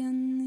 And.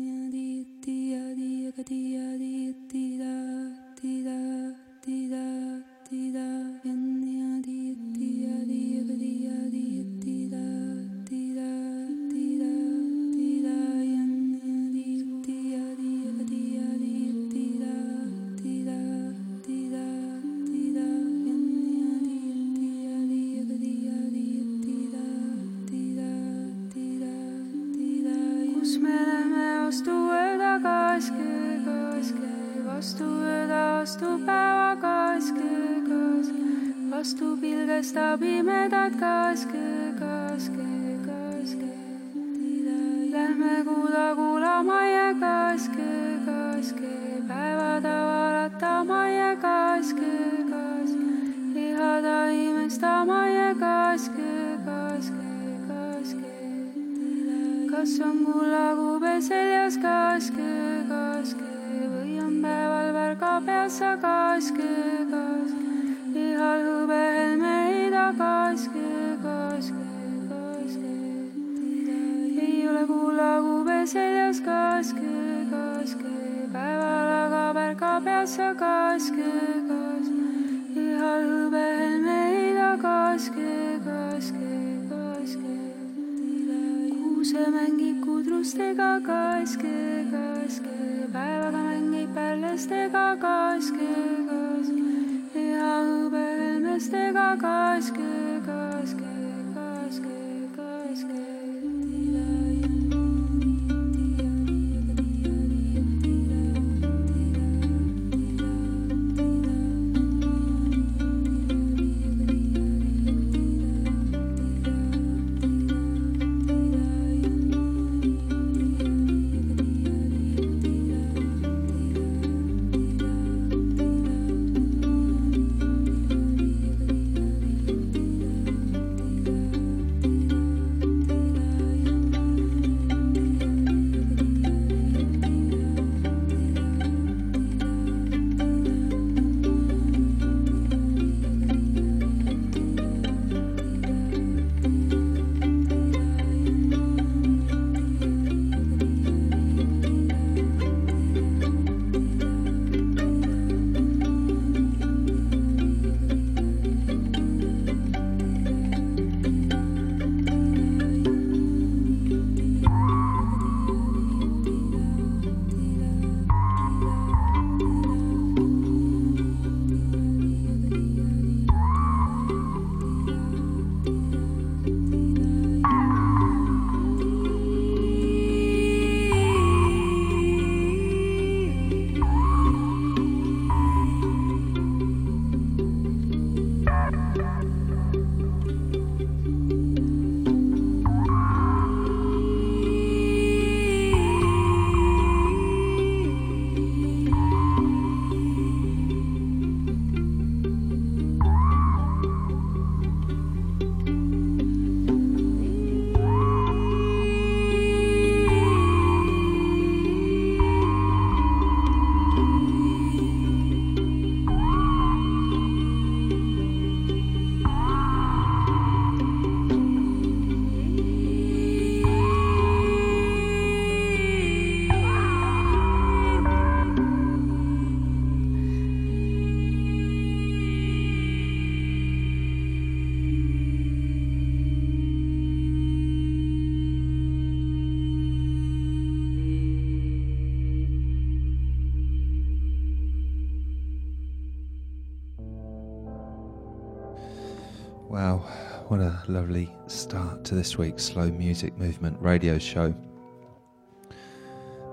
Lovely start to this week's Slow Music Movement radio show.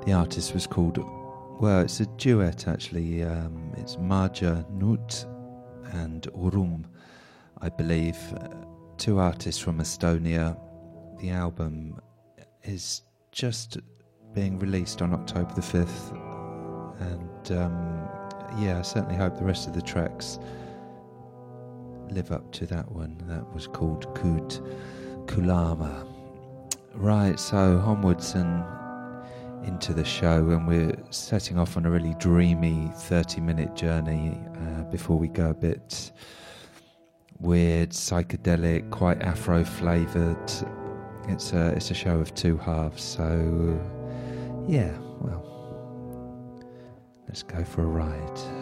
The artist was called, well, it's a duet actually. Um, it's Marja Nut and Urum, I believe. Uh, two artists from Estonia. The album is just being released on October the 5th. And um, yeah, I certainly hope the rest of the tracks live up to that one. That was called Kut Kulama. Right, so onwards and into the show, and we're setting off on a really dreamy 30 minute journey uh, before we go a bit weird, psychedelic, quite afro flavored. It's a, it's a show of two halves, so yeah, well, let's go for a ride.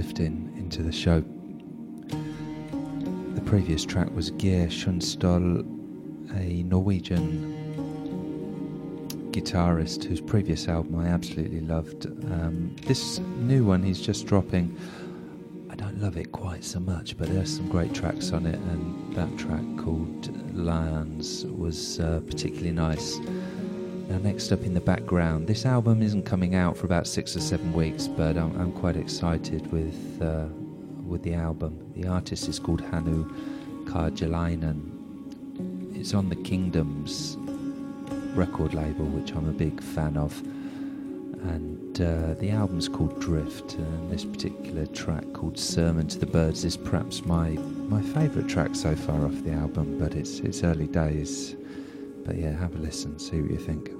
Drifting into the show. The previous track was Geir Kjønsdal, a Norwegian guitarist whose previous album I absolutely loved. Um, this new one he's just dropping, I don't love it quite so much, but there's some great tracks on it, and that track called Lions was uh, particularly nice. Now, next up in the background, this album isn't coming out for about six or seven weeks, but I'm, I'm quite excited with uh, with the album. The artist is called Hannu Karjalainen. It's on the Kingdoms record label, which I'm a big fan of, and uh, the album's called Drift. And this particular track, called Sermon to the Birds, is perhaps my my favourite track so far off the album, but it's it's early days. But yeah, have a listen, see what you think.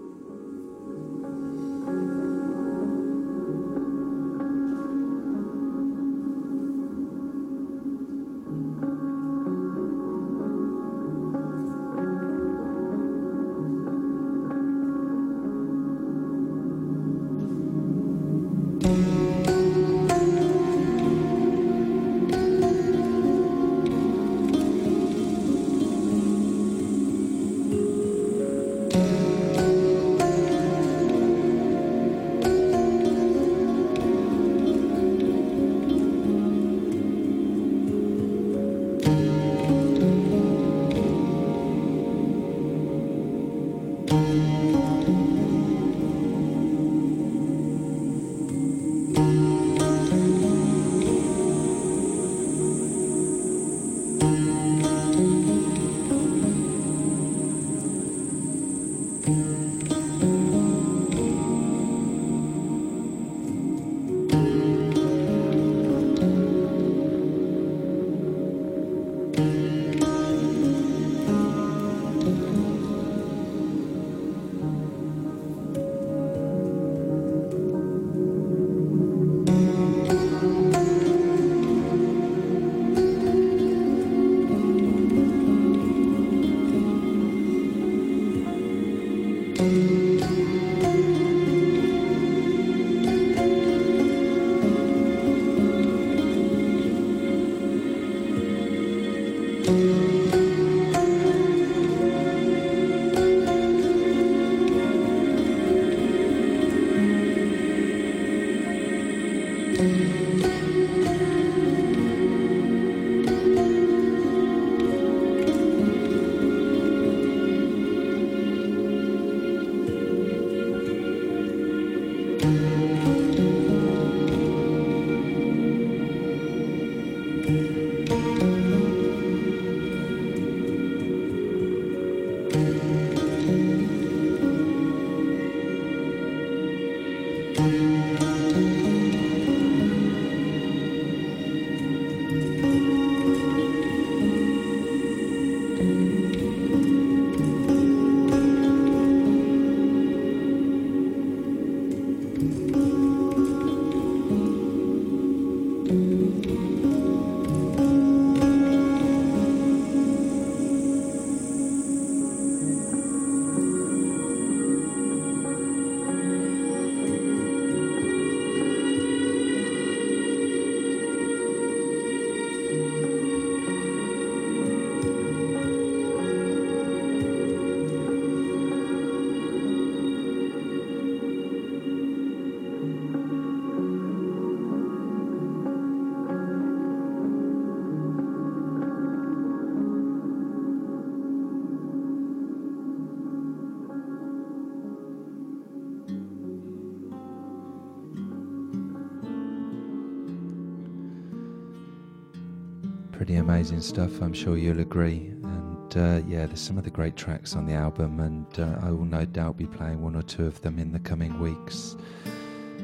Amazing stuff. I'm sure you'll agree. And uh, yeah, there's some of the great tracks on the album, and uh, I will no doubt be playing one or two of them in the coming weeks.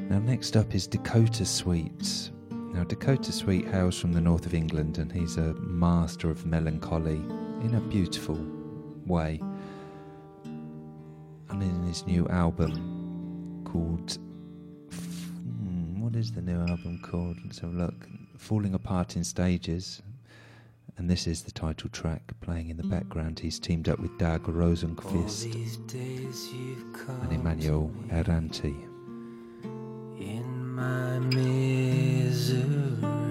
Now, next up is Dakota Suite. Now, Dakota Suite hails from the north of England, and he's a master of melancholy in a beautiful way. And in his new album called. Hmm, what is the new album called? Let's have a look. Falling Apart in Stages and this is the title track playing in the mm. background. He's teamed up with Dag Rosenqvist and Emanuele Errante. In my misery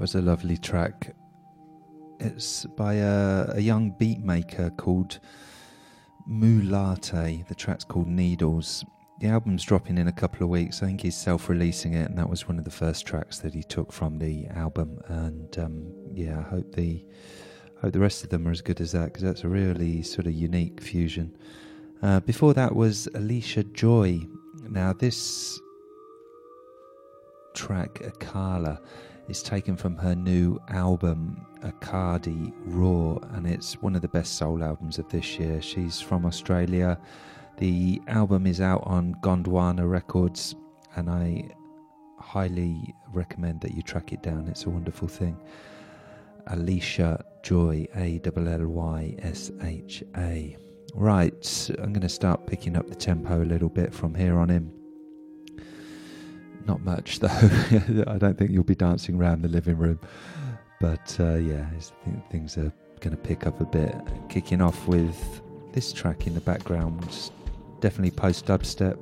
that was a lovely track. It's by a, a young beat maker called Mulate. The track's called Needles. The album's dropping in a couple of weeks. I think he's self-releasing it, and that was one of the first tracks that he took from the album. And um, yeah, I hope the hope the rest of them are as good as that because that's a really sort of unique fusion. Uh, before that was Allysha Joy. Now this track, Akala, is taken from her new album, Acadie Raw, and it's one of the best soul albums of this year. She's from Australia. The album is out on Gondwana Records, and I highly recommend that you track it down. It's a wonderful thing. Allysha Joy, A L L Y S H A. Right, I'm going to start picking up the tempo a little bit from here on in. Not much though. I don't think you'll be dancing around the living room, but uh, yeah, things are going to pick up a bit. Kicking off with this track in the background, definitely post dubstep.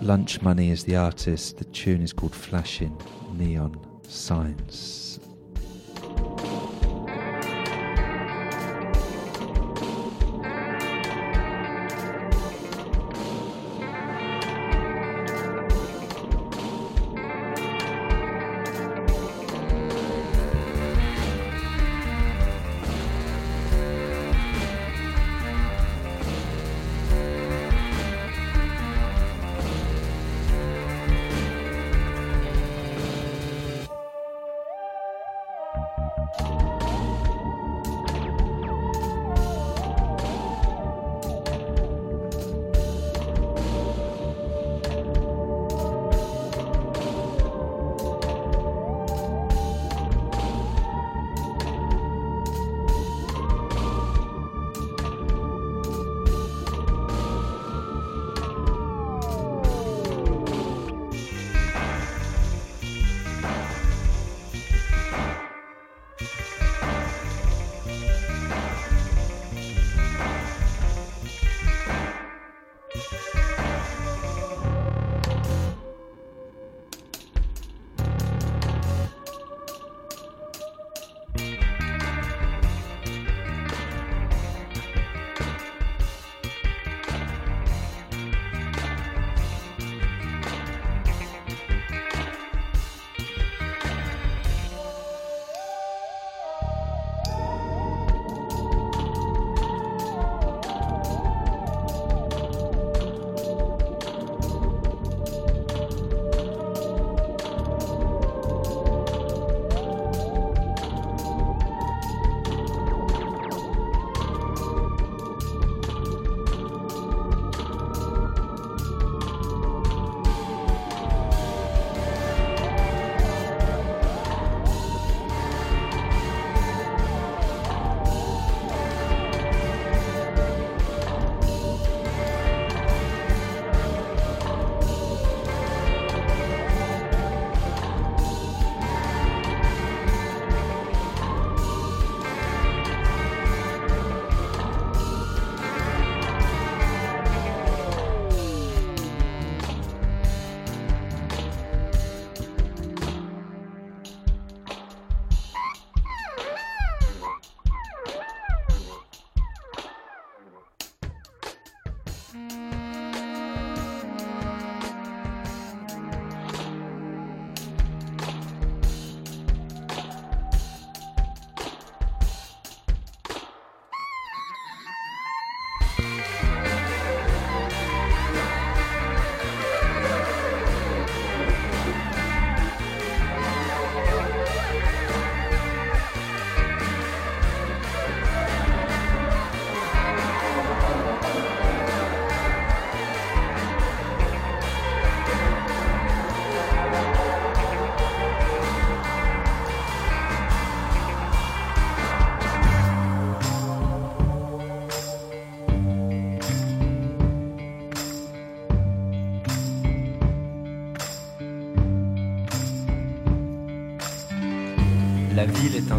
Lunch Money is the artist. The tune is called Flashing Neon Signs.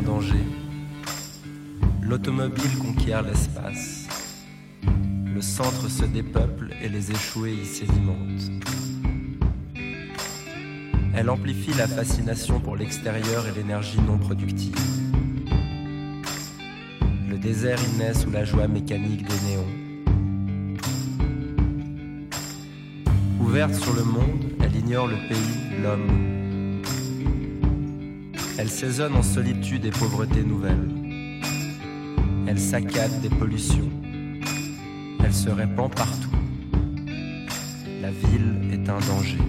Danger. L'automobile conquiert l'espace. Le centre se dépeuple et les échoués y sédimentent. Elle amplifie la fascination pour l'extérieur et l'énergie non productive. Le désert y naît sous la joie mécanique des néons. Ouverte sur le monde, elle ignore le pays, l'homme. Elle saisonne en solitude et pauvreté nouvelle. Elle saccade des pollutions. Elle se répand partout. La ville est un danger.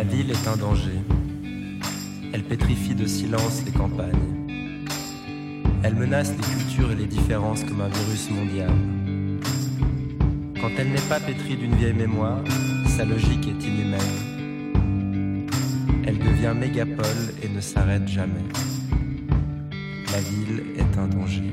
La ville est un danger. Elle pétrifie de silence les campagnes. Elle menace les cultures et les différences comme un virus mondial. Quand elle n'est pas pétrie d'une vieille mémoire, sa logique est inhumaine. Elle devient mégapole et ne s'arrête jamais. La ville est un danger.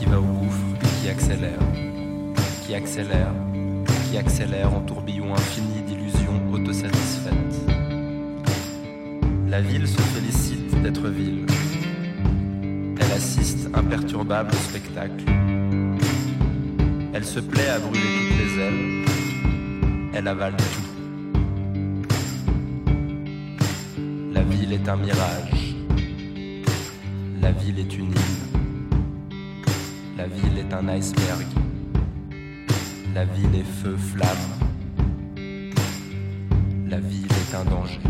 Qui va au gouffre, qui accélère, qui accélère, qui accélère en tourbillon infini d'illusions autosatisfaites. La ville se félicite d'être ville. Elle assiste imperturbable au spectacle. Elle se plaît à brûler toutes les ailes. Elle avale tout. La ville est un mirage. La ville est une île. La ville est un iceberg. La ville est feu, flamme. La ville est un danger.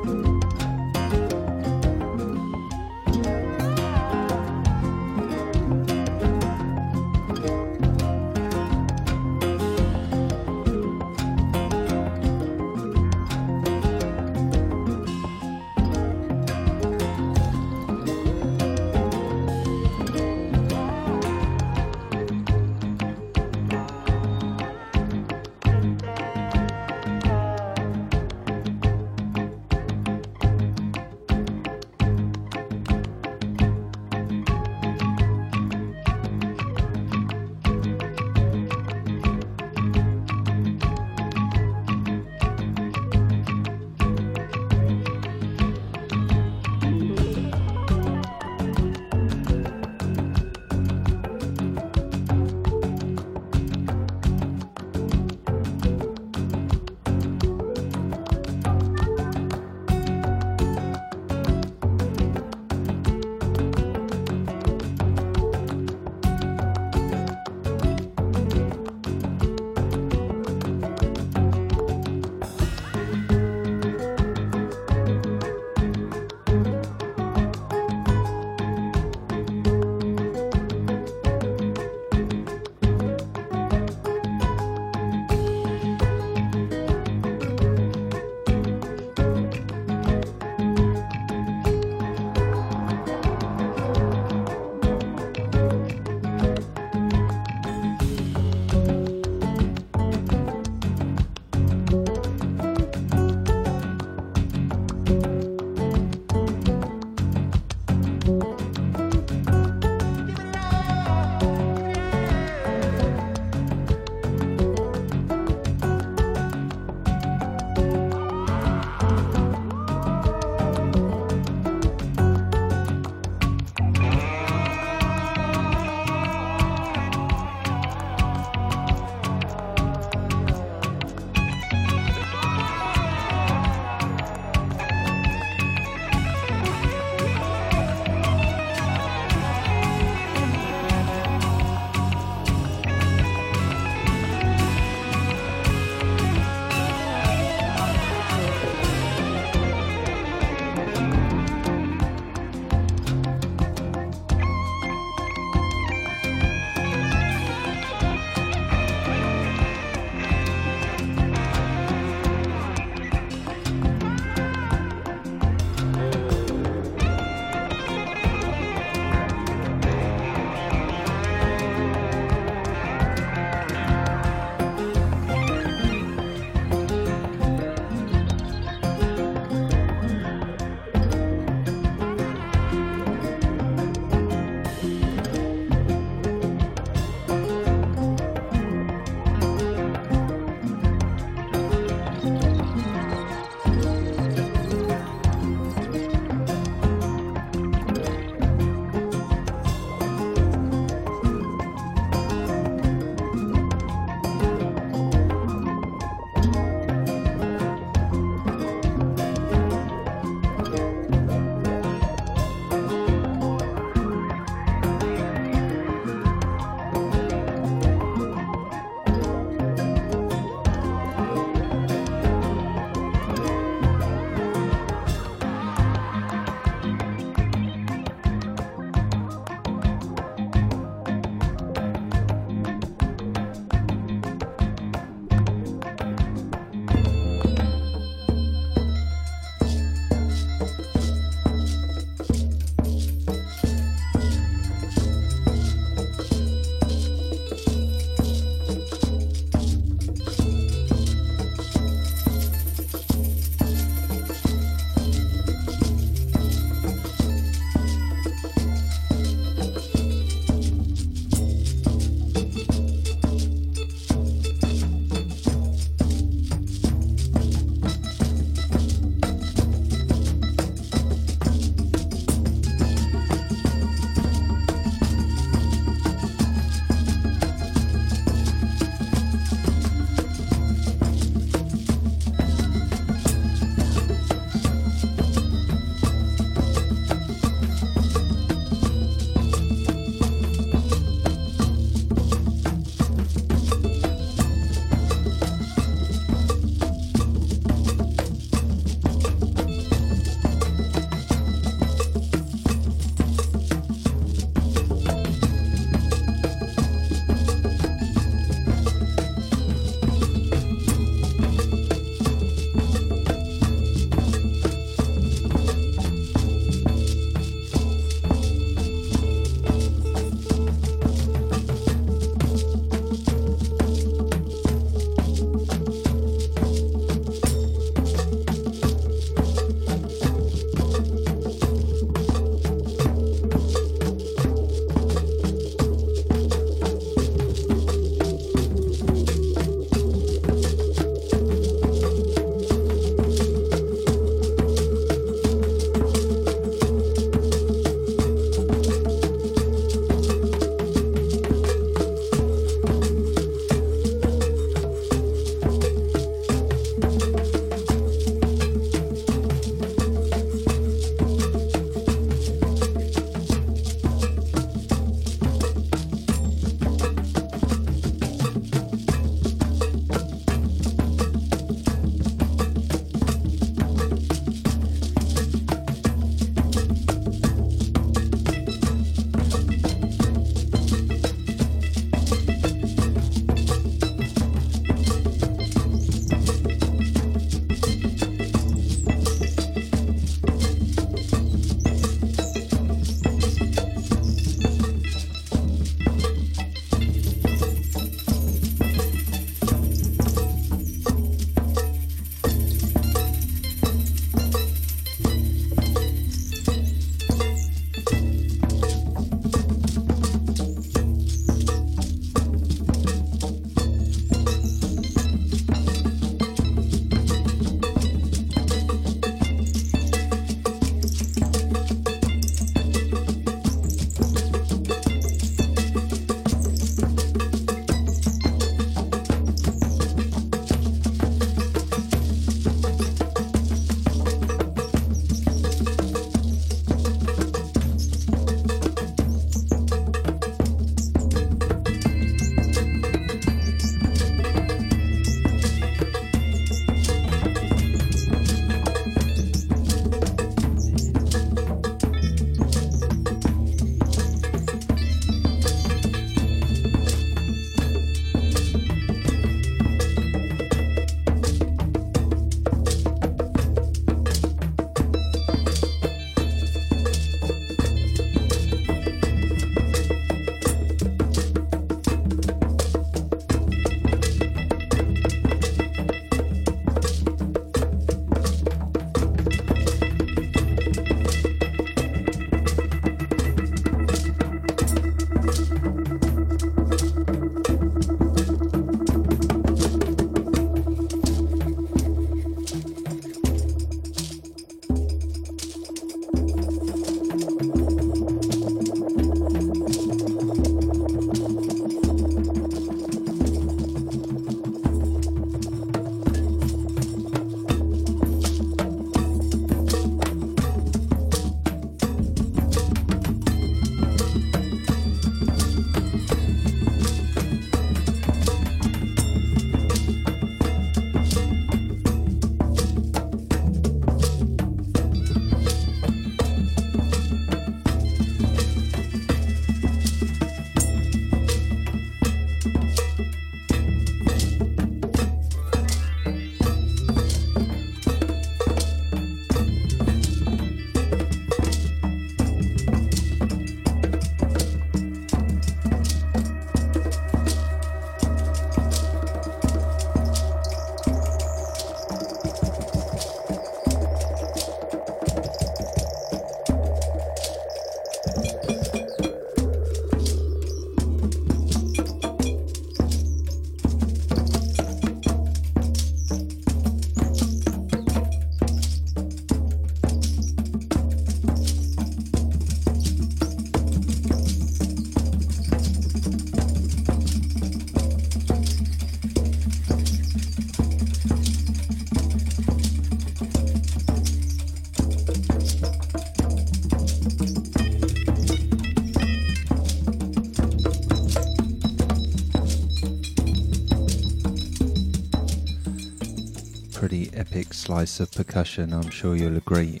Slice of percussion, I'm sure you'll agree.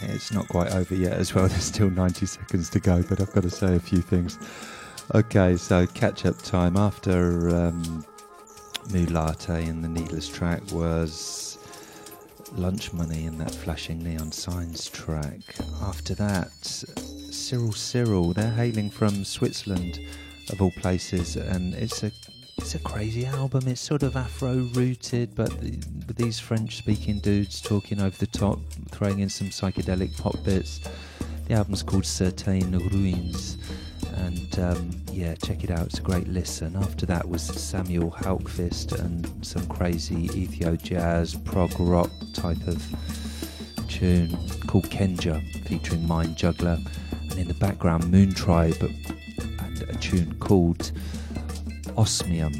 It's not quite over yet as well, there's still 90 seconds to go, but I've got to say a few things. Okay, so catch up time after um, Latte and the Needless track was Lunch Money and that Flashing Neon Signs track. After that, Cyril Cyril, they're hailing from Switzerland of all places, and it's a it's a crazy album. It's sort of Afro rooted, but the, with these French speaking dudes talking over the top, throwing in some psychedelic pop bits. The album's called Certain Ruins, and um, yeah, check it out. It's a great listen. After that was Samuel Hällkvist and some crazy ethio jazz, prog rock type of tune called Kenja, featuring Mind Juggler, and in the background Moon Tribe and a tune called Osmium.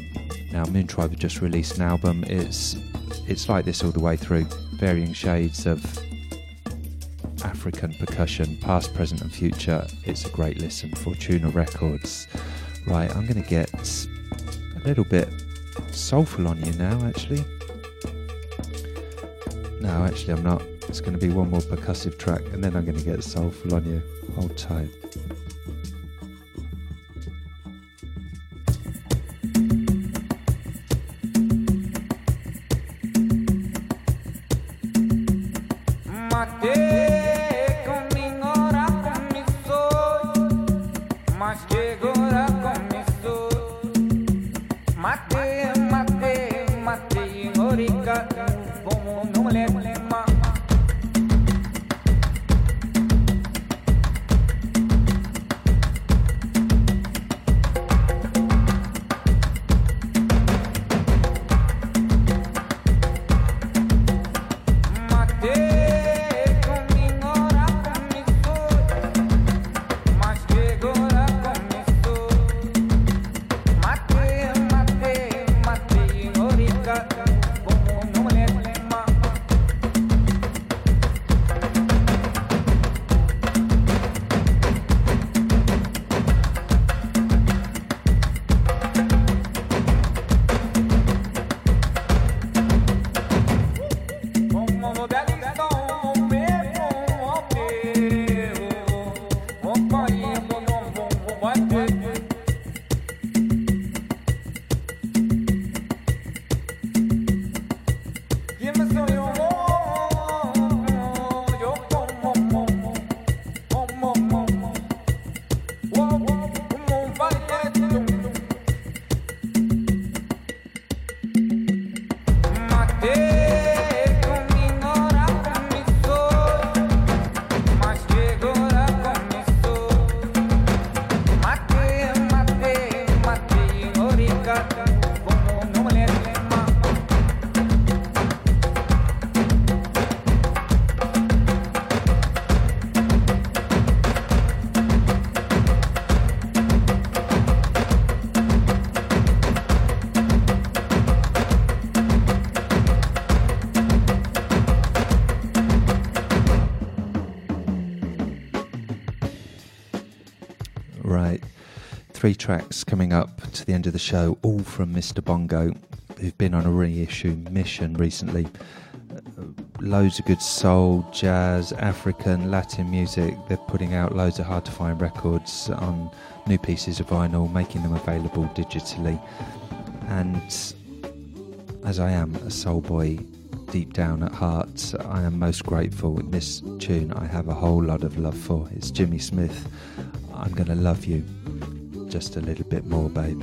Now, Moon Tribe have just released an album. It's it's like this all the way through, varying shades of African percussion, past, present, and future. It's a great listen. Fortuna Records. Right, I'm going to get a little bit soulful on you now. Actually, no, actually, I'm not. It's going to be one more percussive track, and then I'm going to get soulful on you. Hold tight. Three tracks coming up to the end of the show, all from Mr. Bongo, who've been on a reissue mission recently. Uh, loads of good soul, jazz, African, Latin music. They're putting out loads of hard to find records on new pieces of vinyl, making them available digitally. And as I am a soul boy deep down at heart, I am most grateful. In this tune, I have a whole lot of love for. It's Jimmy Smith. I'm gonna love you just a little bit more, babe.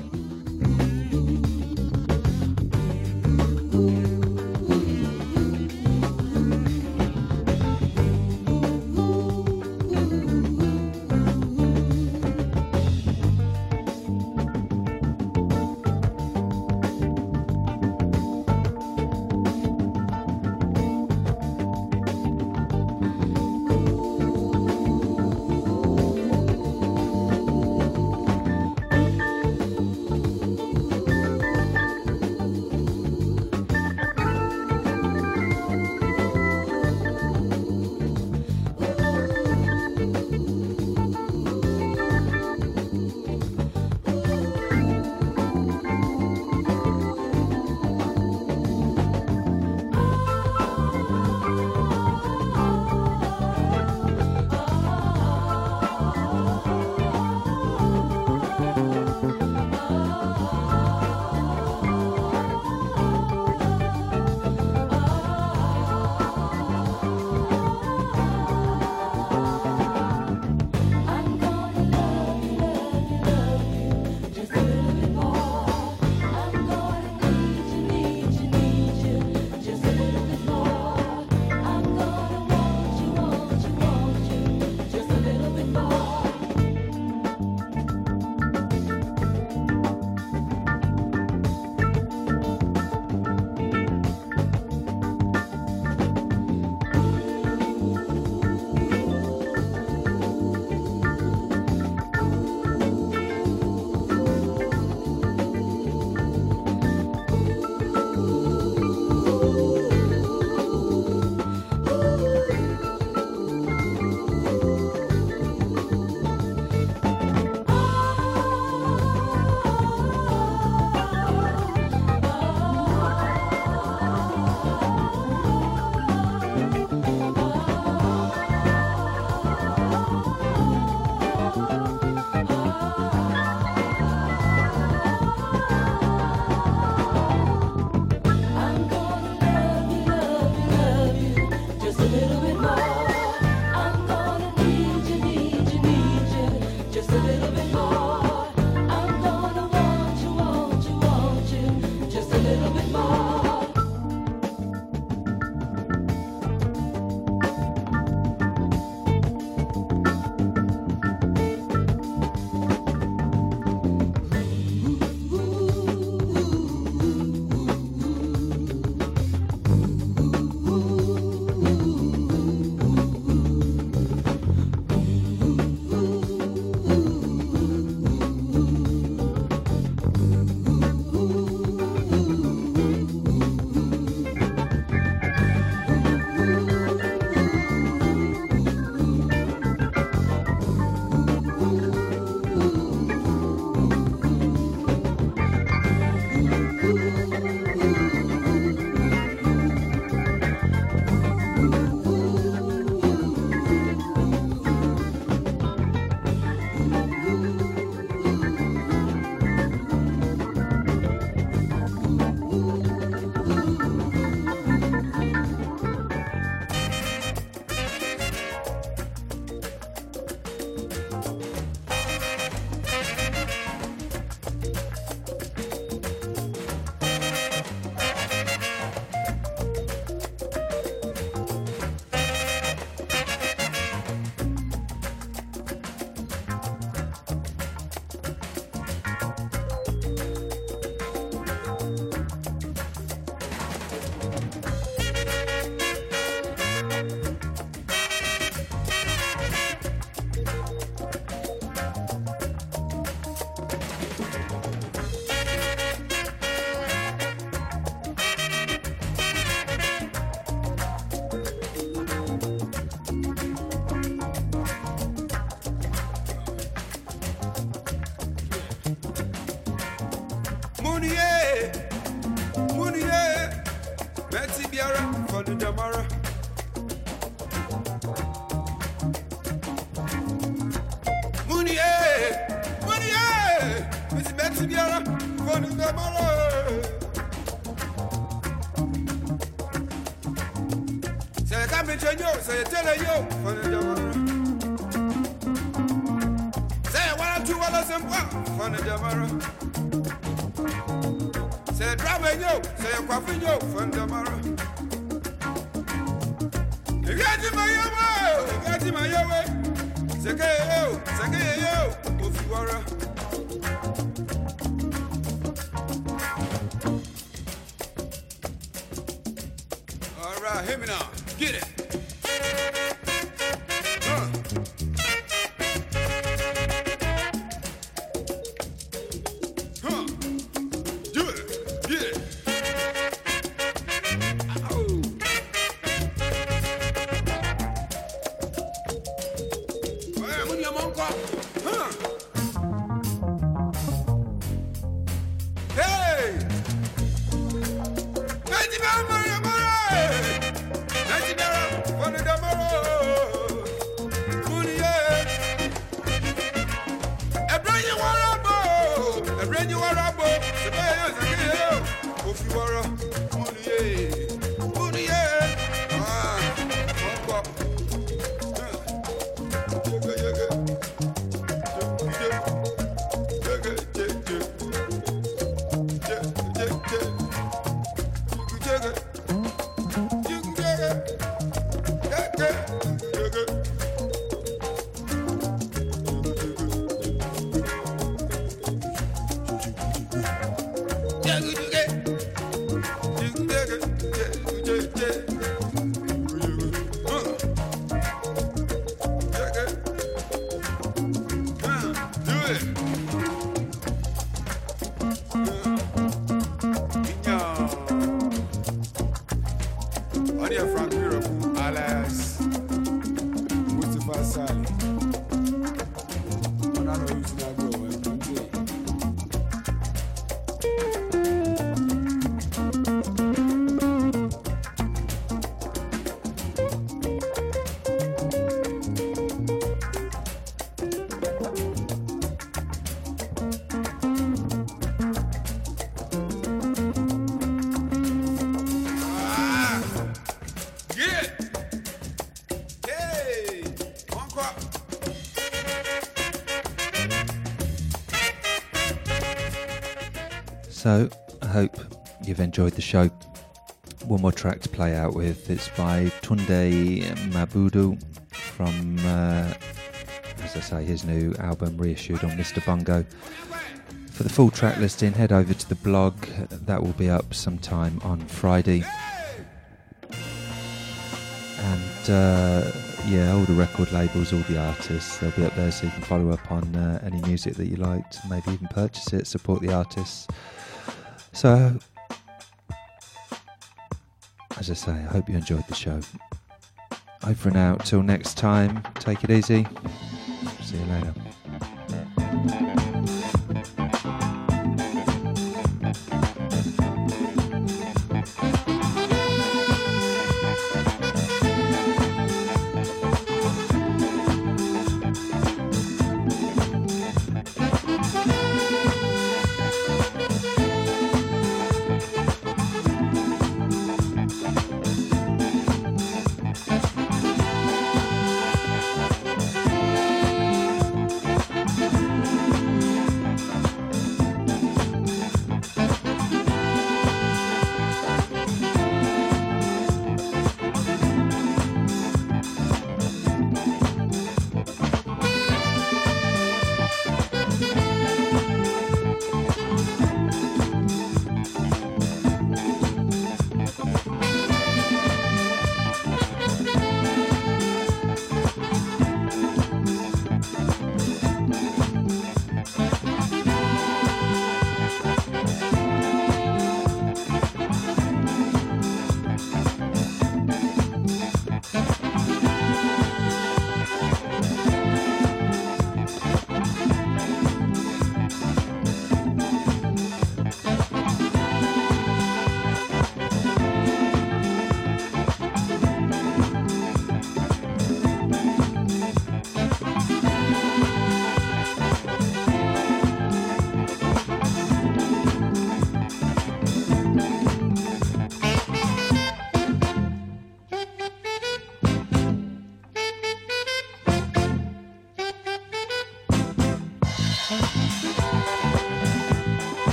Betty Biara, for the Damara. Betty Biara, for the Damara. Say, come and you, say, tell you, for the Damara. Say, one or two dollars and one, for the. Say coffee Yege yege. So, I hope you've enjoyed the show. One more track to play out with. It's by Tunde Mabadu from, uh, as I say, his new album reissued on Mr. Bongo. For the full track listing, head over to the blog. That will be up sometime on Friday. And uh, yeah, all the record labels, all the artists, they'll be up there so you can follow up on uh, any music that you liked, maybe even purchase it, support the artists. So, as I say, I hope you enjoyed the show. Over and out. Till next time, take it easy. See you later.